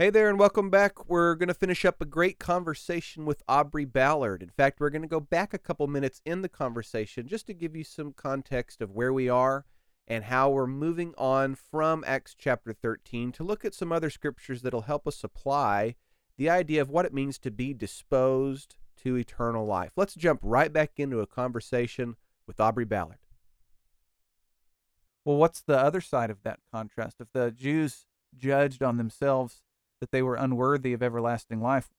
Hey there, and welcome back. We're going to finish up a great conversation with Aubrey Ballard. In fact, we're going to go back a couple minutes in the conversation just to give you some context of where we are and how we're moving on from Acts chapter 13 to look at some other scriptures that'll help us apply the idea of what it means to be disposed to eternal life. Let's jump right back into a conversation with Aubrey Ballard. Well, what's the other side of that contrast? If the Jews judged on themselves that they were unworthy of everlasting life,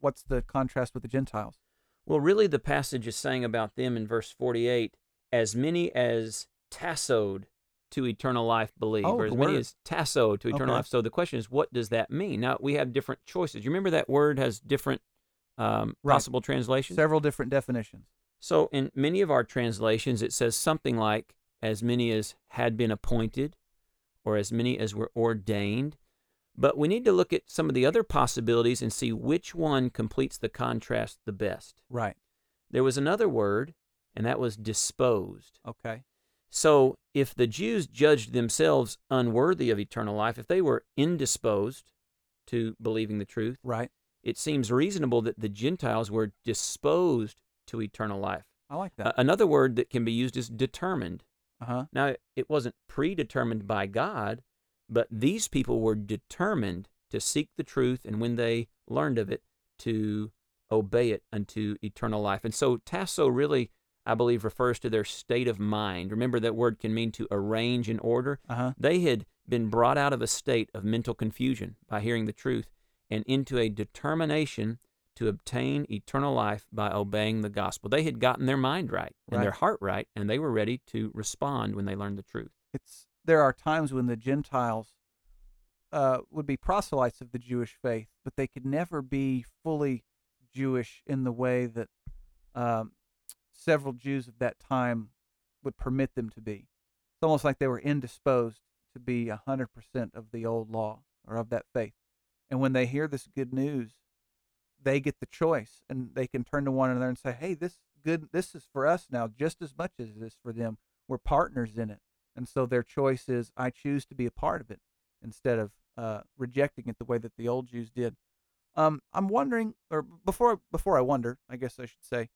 what's the contrast with the Gentiles? Well, really, the passage is saying about them in verse 48 as many as tassoed to eternal life believe, Oh, or as the many word. as tassoed to eternal Okay. life. So the question is, what does that mean? Now, we have different choices. You remember that word has different um, Right. possible translations? Several different definitions. So in many of our translations, it says something like as many as had been appointed or as many as were ordained. But we need to look at some of the other possibilities and see which one completes the contrast the best. Right. There was another word, and that was disposed. Okay. So if the Jews judged themselves unworthy of eternal life, if they were indisposed to believing the truth, Right. It seems reasonable that the Gentiles were disposed to eternal life. I like that. another word that can be used is determined. Uh huh. Now, it wasn't predetermined by God, but these people were determined to seek the truth, and when they learned of it, to obey it unto eternal life. And so, tasso really, I believe, refers to their state of mind. Remember, that word can mean to arrange in order. Uh huh. They had been brought out of a state of mental confusion by hearing the truth and into a determination to obtain eternal life by obeying the gospel. They had gotten their mind right and their heart right, and they were ready to respond when they learned the truth. It's there are times when the Gentiles uh, would be proselytes of the Jewish faith, but they could never be fully Jewish in the way that um, several Jews of that time would permit them to be. It's almost like they were indisposed to be a hundred percent of the old law or of that faith. And when they hear this good news, they get the choice, and they can turn to one another and say, "Hey, this good, this is for us now, just as much as it is for them. We're partners in it." And so their choice is, "I choose to be a part of it," instead of uh, rejecting it the way that the old Jews did. Um, I'm wondering, or before before I wonder, I guess I should say,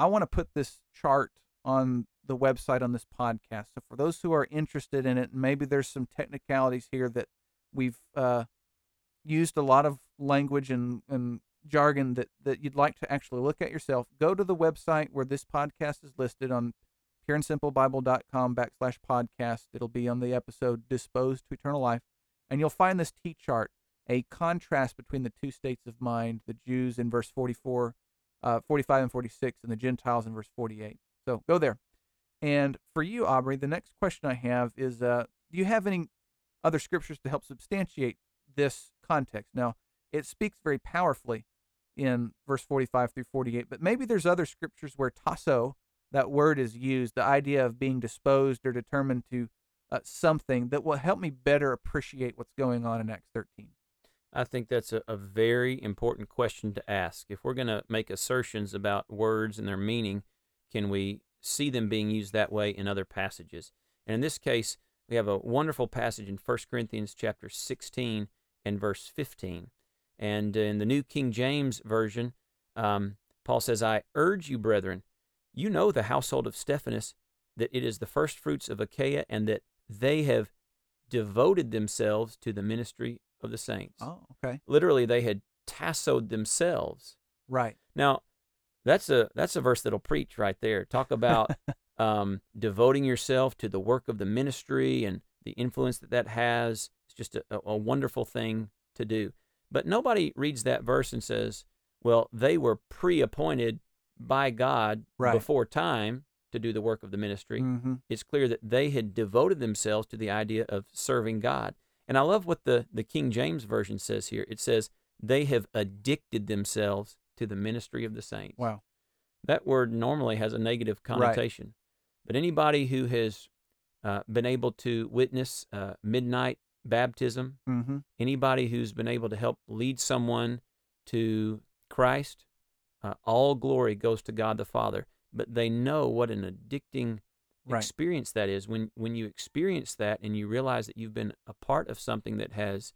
I want to put this chart on the website on this podcast. So for those who are interested in it, maybe there's some technicalities here that we've uh, used a lot of language and, and jargon that, that you'd like to actually look at yourself, go to the website where this podcast is listed on pureandsimplebible.com backslash podcast. It'll be on the episode Disposed to Eternal Life. And you'll find this T chart, a contrast between the two states of mind, the Jews in verse 44, uh, 45 and 46, and the Gentiles in verse 48. So go there. And for you, Aubrey, the next question I have is uh, Do you have any other scriptures to help substantiate this context? Now, it speaks very powerfully in verse 45 through 48, but maybe there's other scriptures where tasso, that word is used, the idea of being disposed or determined to uh, something that will help me better appreciate what's going on in Acts 13. I think that's a, a very important question to ask. If we're going to make assertions about words and their meaning, can we see them being used that way in other passages? And in this case, we have a wonderful passage in 1 Corinthians chapter 16 and verse 15. And in the New King James Version, um, Paul says, I urge you, brethren, you know the household of Stephanus, that it is the first fruits of Achaia, and that they have devoted themselves to the ministry of the saints. Oh, okay. Literally, they had tassoed themselves. Right. Now, that's a that's a verse that'll preach right there. Talk about um, devoting yourself to the work of the ministry and the influence that that has. It's just a, a wonderful thing to do. But nobody reads that verse and says, "Well, they were pre-appointed by God Right. before time to do the work of the ministry." Mm-hmm. it's clear that they had devoted themselves to the idea of serving God. And I love what the, the King James Version says here. It says, they have addicted themselves to the ministry of the saints. Wow. That word normally has a negative connotation. But anybody who has uh, been able to witness uh, midnight baptism, Mm-hmm. anybody who's been able to help lead someone to Christ, uh, all glory goes to God the Father. but they know what an addicting Right. experience that is. When when you experience that and you realize that you've been a part of something that has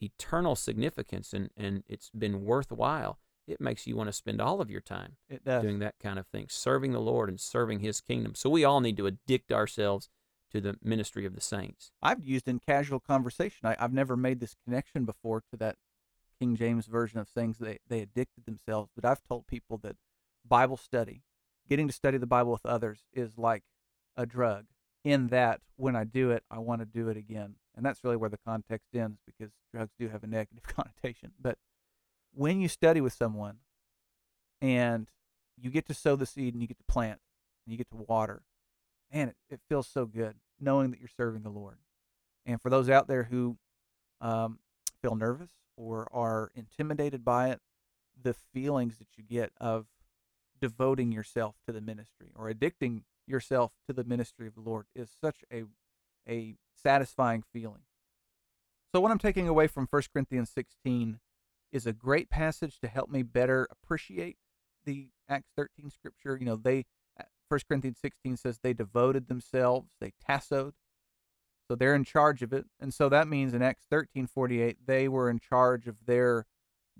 eternal significance and, and it's been worthwhile, it makes you want to spend all of your time doing that kind of thing, serving the Lord and serving His kingdom. So we all need to addict ourselves to the ministry of the saints. I've used in casual conversation. I, I've never made this connection before to that King James version of things they, they addicted themselves, but I've told people that Bible study, getting to study the Bible with others, is like a drug. In that, when I do it, I want to do it again. And that's really where the context ends because drugs do have a negative connotation. But when you study with someone and you get to sow the seed and you get to plant and you get to water, man, it, it feels so good knowing that you're serving the Lord. And for those out there who um, feel nervous or are intimidated by it, the feelings that you get of devoting yourself to the ministry or addicting yourself to the ministry of the Lord is such a a satisfying feeling. So what I'm taking away from 1 Corinthians 16 is a great passage to help me better appreciate the Acts 13 scripture. You know, they 1 Corinthians 16 says they devoted themselves, they tassoed. So they're in charge of it. And so that means in Acts 13:48 they were in charge of their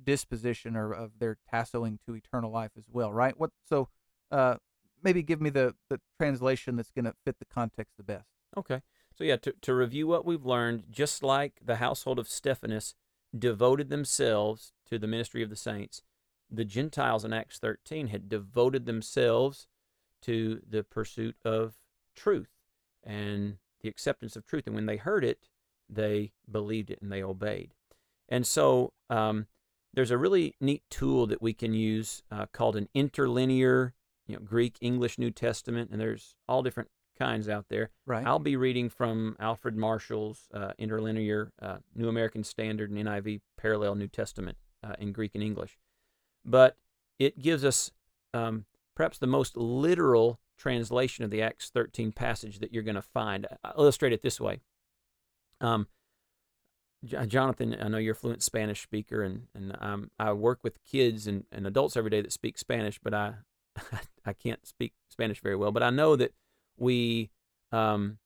disposition or of their tassoing to eternal life as well, right? What so uh maybe give me the the translation that's going to fit the context the best. Okay. So, yeah, to, to review what we've learned, just like the household of Stephanus devoted themselves to the ministry of the saints, the Gentiles in Acts 13 had devoted themselves to the pursuit of truth and the acceptance of truth. And when they heard it, they believed it and they obeyed. And so um, there's a really neat tool that we can use uh, called an interlinear, you know, Greek, English, New Testament, and there's all different kinds out there. Right. I'll be reading from Alfred Marshall's uh, Interlinear uh, New American Standard and NIV Parallel New Testament uh, in Greek and English. But it gives us um, perhaps the most literal translation of the Acts 13 passage that you're going to find. I'll illustrate it this way. Um, Jonathan, I know you're a fluent Spanish speaker, and, and um, I work with kids and, and adults every day that speak Spanish, but I, I can't speak Spanish very well. But I know that we um,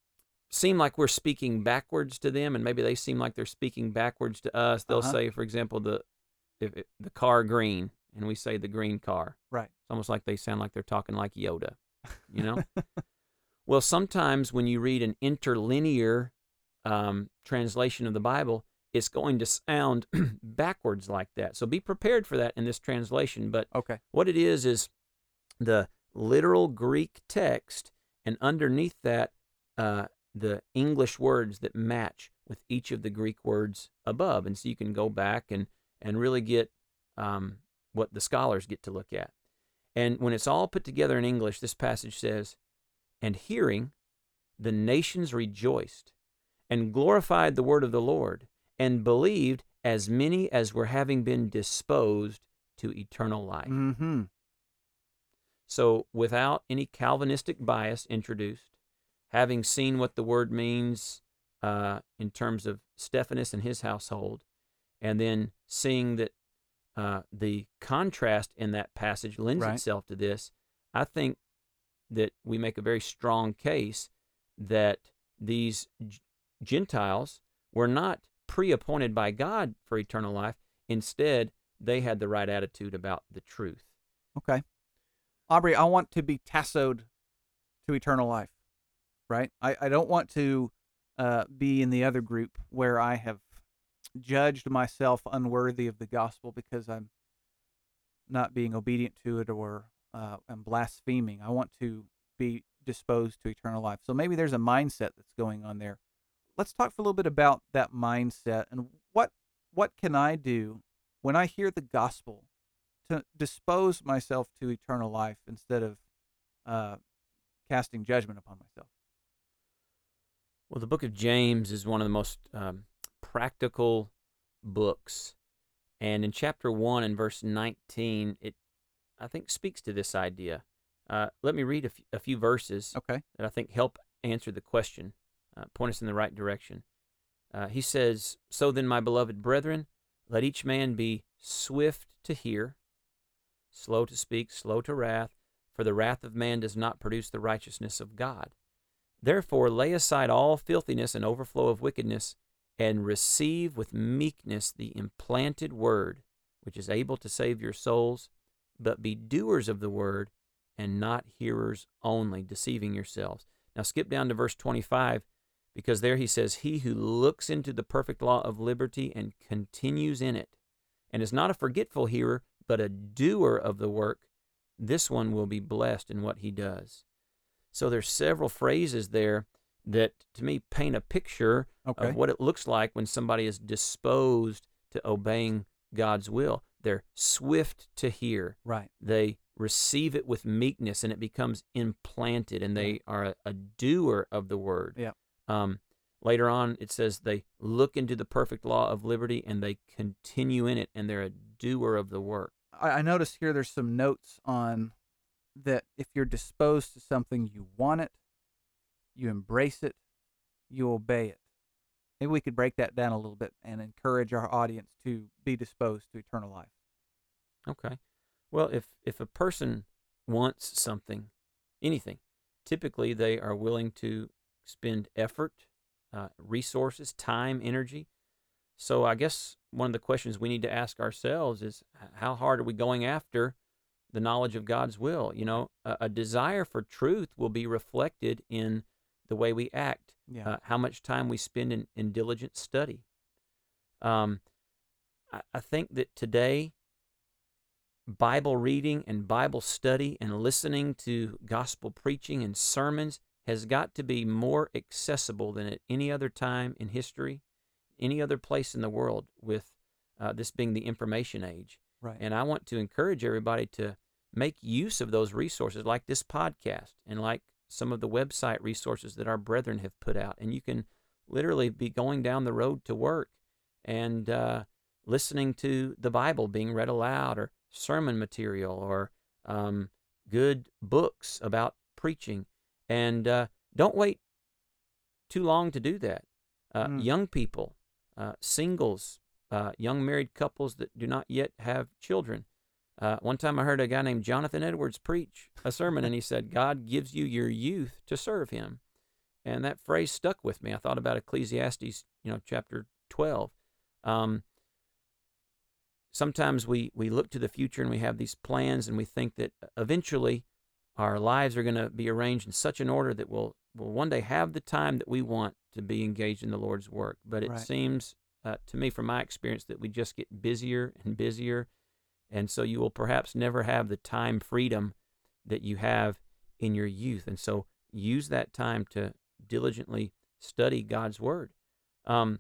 seem like we're speaking backwards to them, and maybe they seem like they're speaking backwards to us. They'll Uh-huh. say, for example, the if it, the car green, and we say the green car. Right. It's almost like they sound like they're talking like Yoda, you know. well, sometimes when you read an interlinear um, translation of the Bible, it's going to sound backwards like that. So be prepared for that in this translation. But Okay. what it is is the literal Greek text, and underneath that, uh, the English words that match with each of the Greek words above. And so you can go back and, and really get um, what the scholars get to look at. And when it's all put together in English, this passage says, And hearing, the nations rejoiced and glorified the word of the Lord and believed as many as were having been disposed to eternal life. Mm-hmm. So, without any Calvinistic bias introduced, having seen what the word means uh, in terms of Stephanus and his household, and then seeing that uh, the contrast in that passage lends Right. itself to this, I think that we make a very strong case that these G- Gentiles were not pre appointed by God for eternal life. Instead, they had the right attitude about the truth. Okay. Aubrey, I want to be tassoed to eternal life, right? I, I don't want to uh, be in the other group where I have judged myself unworthy of the gospel because I'm not being obedient to it or uh, am blaspheming. I want to be disposed to eternal life. So maybe there's a mindset that's going on there. Let's talk for a little bit about that mindset and what what can I do when I hear the gospel to dispose myself to eternal life instead of uh, casting judgment upon myself. Well, the book of James is one of the most um, practical books. And in chapter 1 and verse 19, it, I think, speaks to this idea. Uh, let me read a f- a few verses Okay. that I think help answer the question, uh, point us in the right direction. Uh, he says, So then, my beloved brethren, let each man be swift to hear, slow to speak, slow to wrath. for the wrath of man does not produce the righteousness of God. Therefore, lay aside all filthiness and overflow of wickedness, and receive with meekness the implanted word, which is able to save your souls. But be doers of the word, and not hearers only, deceiving yourselves. Now, skip down to verse 25, because there he says, He who looks into the perfect law of liberty and continues in it, and is not a forgetful hearer, but a doer of the work, this one will be blessed in what he does. So there's several phrases there that to me paint a picture Okay. of what it looks like when somebody is disposed to obeying God's will. They're swift to hear. Right. They receive it with meekness and it becomes implanted and they are a, a doer of the word. Yeah. Um, later on, it says they look into the perfect law of liberty and they continue in it and they're a doer of the work. I, I notice here there's some notes on that if you're disposed to something, you want it, you embrace it, you obey it. Maybe we could break that down a little bit and encourage our audience to be disposed to eternal life. Okay. Well, if if a person wants something, anything, typically they are willing to spend effort, uh, resources, time, energy. So I guess one of the questions we need to ask ourselves is how hard are we going after the knowledge of God's will? You know, a, a desire for truth will be reflected in the way we act, Yeah. uh, how much time we spend in, in diligent study. Um, I, I think that today, Bible reading and Bible study and listening to gospel preaching and sermons has got to be more accessible than at any other time in history, any other place in the world, with uh, this being the information age. right. And I want to encourage everybody to make use of those resources like this podcast and like some of the website resources that our brethren have put out. And you can literally be going down the road to work and uh, listening to the Bible being read aloud or sermon material or um, good books about preaching. And uh, don't wait too long to do that. Uh, Mm. Young people, uh, singles, uh, young married couples that do not yet have children. Uh, one time I heard a guy named Jonathan Edwards preach a sermon, and he said, God gives you your youth to serve him. And that phrase stuck with me. I thought about Ecclesiastes, you know, chapter 12. Um, sometimes we, we look to the future and we have these plans, and we think that eventually our lives are going to be arranged in such an order that we'll, we'll one day have the time that we want to be engaged in the Lord's work. But it Right. seems uh, to me, from my experience, that we just get busier and busier. And so you will perhaps never have the time freedom that you have in your youth. And so use that time to diligently study God's Word. Um,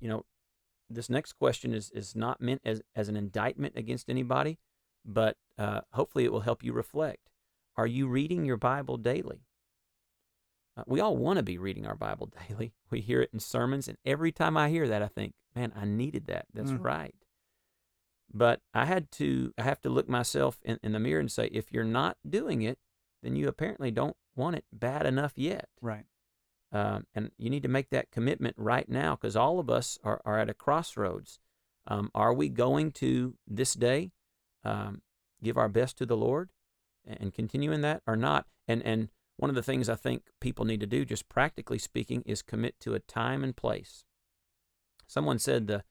you know, this next question is, is not meant as, as an indictment against anybody, but uh, hopefully it will help you reflect. Are you reading your Bible daily? Uh, we all want to be reading our Bible daily. We hear it in sermons, and every time I hear that, I think, man, I needed that. That's Mhm. right. But I had to, I have to look myself in, in the mirror and say, if you're not doing it, then you apparently don't want it bad enough yet. Right. Um, and you need to make that commitment right now because all of us are, are at a crossroads. Um, are we going to this day um, give our best to the Lord and, and continue in that or not? And, and one of the things I think people need to do, just practically speaking, is commit to a time and place. Someone said the,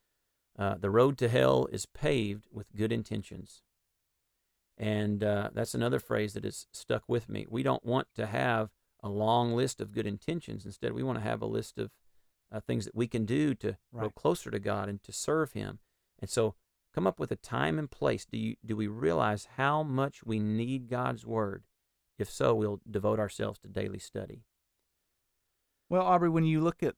uh, the road to hell is paved with good intentions. And uh, that's another phrase that has stuck with me. We don't want to have a long list of good intentions. Instead, we want to have a list of uh, things that we can do to grow closer to God and to serve Him. And so, come up with a time and place. Do you do we realize how much we need God's Word? If so, we'll devote ourselves to daily study. Well, Aubrey, when you look at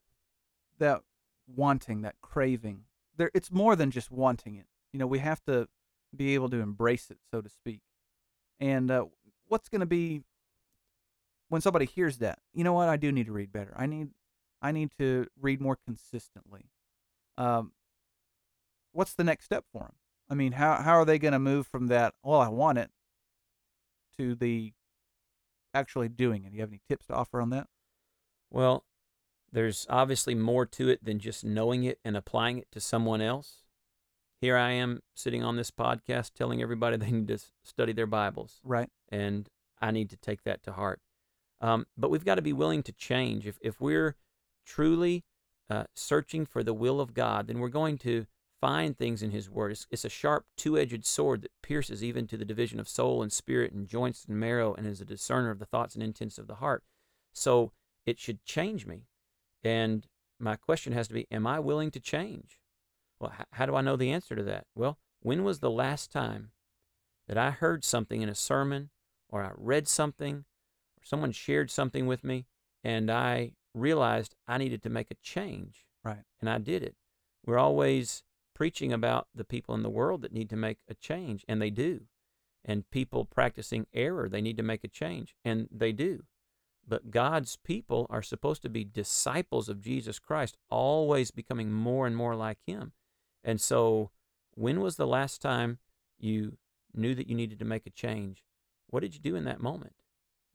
that wanting, that craving, there it's more than just wanting it. You know, we have to be able to embrace it, so to speak. And uh, what's going to be when somebody hears that? You know what? I do need to read better. I need, I need to read more consistently. Um, what's the next step for them? I mean, how how are they going to move from that? Well, I want it to the actually doing it. You have any tips to offer on that? Well, there's obviously more to it than just knowing it and applying it to someone else. here I am sitting on this podcast telling everybody they need to study their Bibles, Right. and I need to take that to heart. Um, but we've got to be willing to change. If if we're truly uh, searching for the will of God, then we're going to find things in His Word. It's, it's a sharp, two-edged sword that pierces even to the division of soul and spirit and joints and marrow, and is a discerner of the thoughts and intents of the heart. So it should change me. And my question has to be: Am I willing to change? Well, h- how do I know the answer to that? Well, when was the last time that I heard something in a sermon, or I read something, or someone shared something with me, and I realized I needed to make a change? Right. And I did it. We're always preaching about the people in the world that need to make a change, and they do. And people practicing error, they need to make a change, and they do. But God's people are supposed to be disciples of Jesus Christ, always becoming more and more like Him. And so, when was the last time you knew that you needed to make a change? What did you do in that moment?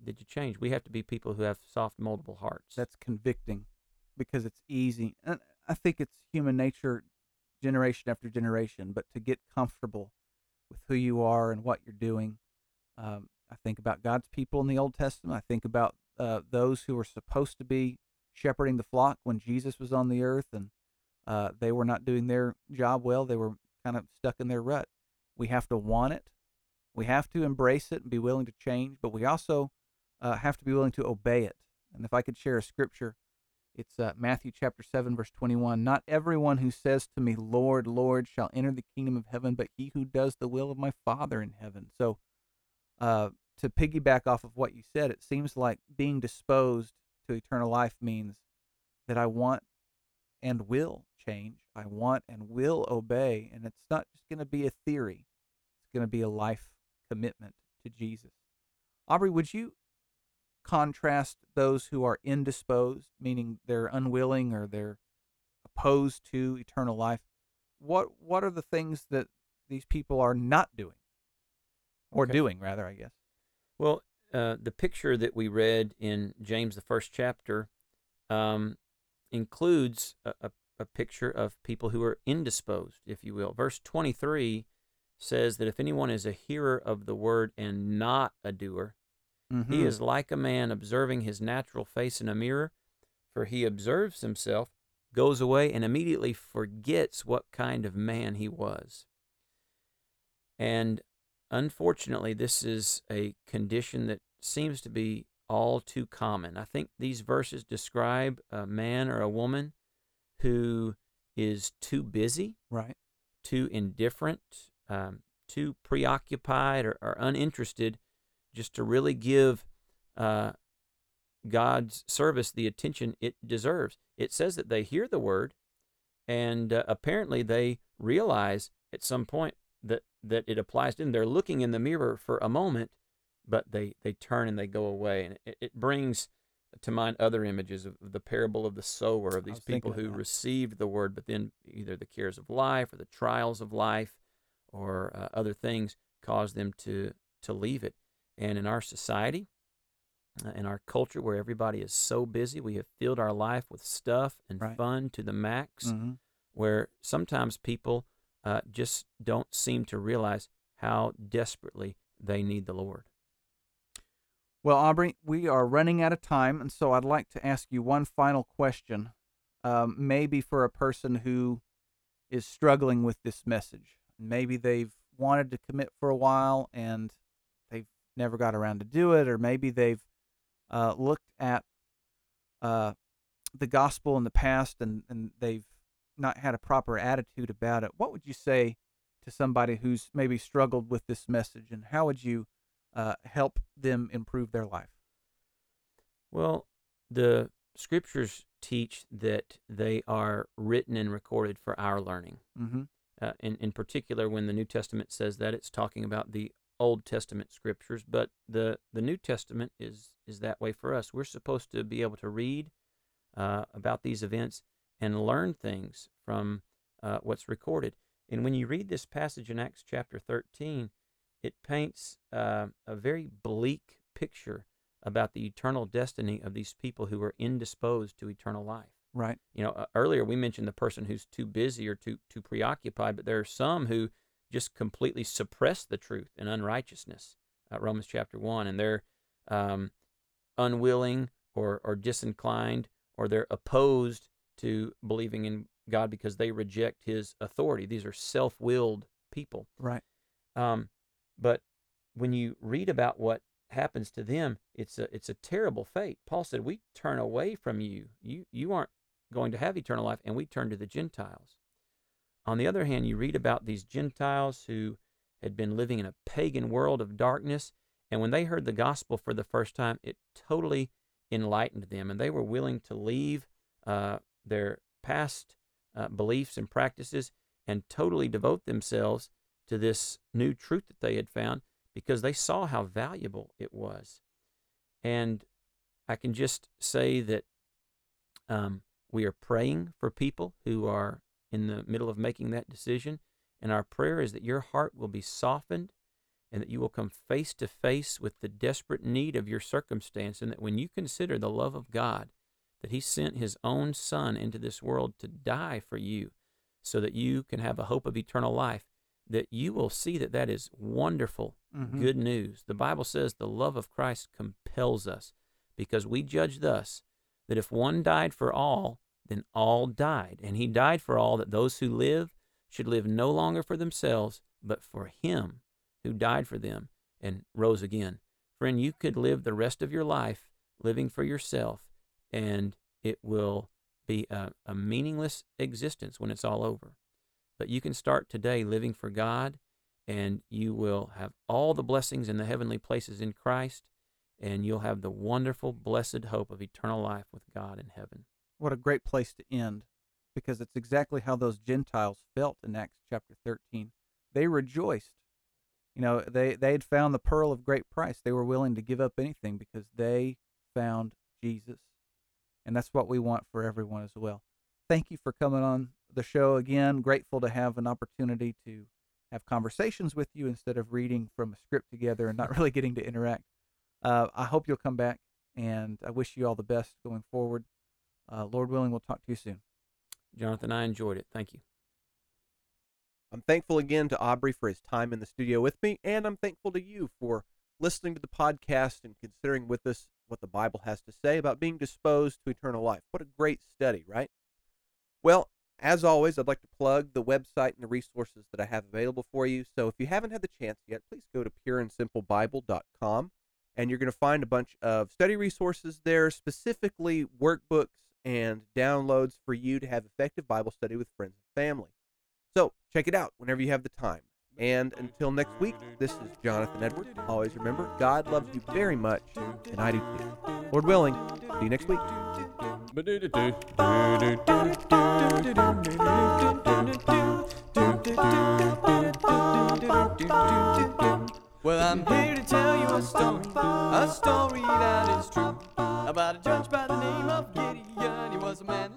Did you change? We have to be people who have soft, moldable hearts. That's convicting because it's easy. And I think it's human nature, generation after generation, but to get comfortable with who you are and what you're doing. Um, I think about God's people in the Old Testament. I think about uh, those who were supposed to be shepherding the flock when Jesus was on the earth, and uh, they were not doing their job well. They were kind of stuck in their rut. We have to want it. We have to embrace it and be willing to change, but we also uh, have to be willing to obey it. And if I could share a scripture, it's uh, Matthew chapter 7, verse 21. Not everyone who says to me, Lord, Lord, shall enter the kingdom of heaven, but he who does the will of my Father in heaven. So, uh, to piggyback off of what you said, it seems like being disposed to eternal life means that I want and will change. I want and will obey. And it's not just going to be a theory, it's going to be a life commitment to Jesus. Aubrey, would you contrast those who are indisposed, meaning they're unwilling or they're opposed to eternal life? What what are the things that these people are not doing, or Okay. doing rather? I guess. Well, uh, the picture that we read in James, the first chapter, um, includes a, a, a picture of people who are indisposed, if you will. Verse 23 says that if anyone is a hearer of the word and not a doer, Mm-hmm. he is like a man observing his natural face in a mirror, for he observes himself, goes away, and immediately forgets what kind of man he was. And unfortunately, this is a condition that seems to be all too common. I think these verses describe a man or a woman who is too busy, right. too indifferent, um, too preoccupied, or, or uninterested just to really give uh, God's service the attention it deserves. It says that they hear the word, and uh, apparently they realize at some point that that it applies to them. They're looking in the mirror for a moment, but they they turn and they go away, and it, it brings to mind other images of the parable of the sower of these people who that. received the word, but then either the cares of life or the trials of life or uh, other things caused them to to leave it. And in our society, uh, in our culture where everybody is so busy, we have filled our life with stuff and Right. fun to the max, Mm-hmm. where sometimes people uh, just don't seem to realize how desperately they need the Lord. Well, Aubrey, we are running out of time, and so I'd like to ask you one final question, um, maybe for a person who is struggling with this message. Maybe they've wanted to commit for a while and they've never got around to do it, or maybe they've uh, looked at uh, the gospel in the past and, and they've not had a proper attitude about it. What would you say to somebody who's maybe struggled with this message, and how would you? uh, help them improve their life. Well, the scriptures teach that they are written and recorded for our learning. Mm-hmm. uh, in, in particular when the New Testament says that it's talking about the Old Testament scriptures, but the, the New Testament is is that way for us. We're supposed to be able to read uh, about these events and learn things from uh, what's recorded. And when you read this passage in Acts chapter 13, it paints uh, a very bleak picture about the eternal destiny of these people who are indisposed to eternal life. Right. You know, uh, earlier we mentioned the person who's too busy or too too preoccupied, but there are some who just completely suppress the truth in unrighteousness. Uh, Romans chapter one, and they're um, unwilling or or disinclined, or they're opposed to believing in God because they reject His authority. These are self-willed people. Right. Um, but when you read about what happens to them, it's a it's a terrible fate. Paul said, "We turn away from you. You you aren't going to have eternal life, and we turn to the Gentiles." On the other hand, you read about these Gentiles who had been living in a pagan world of darkness, and when they heard the gospel for the first time, it totally enlightened them, and they were willing to leave uh, their past uh, beliefs and practices and totally devote themselves to this new truth that they had found because they saw how valuable it was. And I can just say that um, we are praying for people who are in the middle of making that decision. And our prayer is that your heart will be softened and that you will come face to face with the desperate need of your circumstance. And that when you consider the love of God, that He sent His own Son into this world to die for you so that you can have a hope of eternal life, that you will see that that is wonderful, Mhm. good news. The Bible says the love of Christ compels us because we judge thus that if one died for all, then all died. And he died for all that those who live should live no longer for themselves, but for him who died for them and rose again. Friend, you could live the rest of your life living for yourself, and it will be a, a meaningless existence when it's all over. But you can start today living for God, and you will have all the blessings in the heavenly places in Christ, and you'll have the wonderful, blessed hope of eternal life with God in heaven. What a great place to end because it's exactly how those Gentiles felt in Acts chapter 13. They rejoiced. You know, they, they had found the pearl of great price. They were willing to give up anything because they found Jesus. And that's what we want for everyone as well. Thank you for coming on the show again. Grateful to have an opportunity to have conversations with you instead of reading from a script together and not really getting to interact. Uh, I hope you'll come back, and I wish you all the best going forward. Uh, Lord willing, we'll talk to you soon. Jonathan, I enjoyed it. Thank you. I'm thankful again to Aubrey for his time in the studio with me, and I'm thankful to you for listening to the podcast and considering with us what the Bible has to say about being disposed to eternal life. What a great study, right? Well, as always, I'd like to plug the website and the resources that I have available for you. So if you haven't had the chance yet, please go to pureandsimplebible.com and you're going to find a bunch of study resources there, specifically workbooks and downloads for you to have effective Bible study with friends and family. So check it out whenever you have the time. And until next week, this is Jonathan Edwards. Always remember, God loves you very much, and I do too. Lord willing, see you next week. Well, I'm here to tell you a story, a story that is true, about a judge by the name of Gideon. He was a man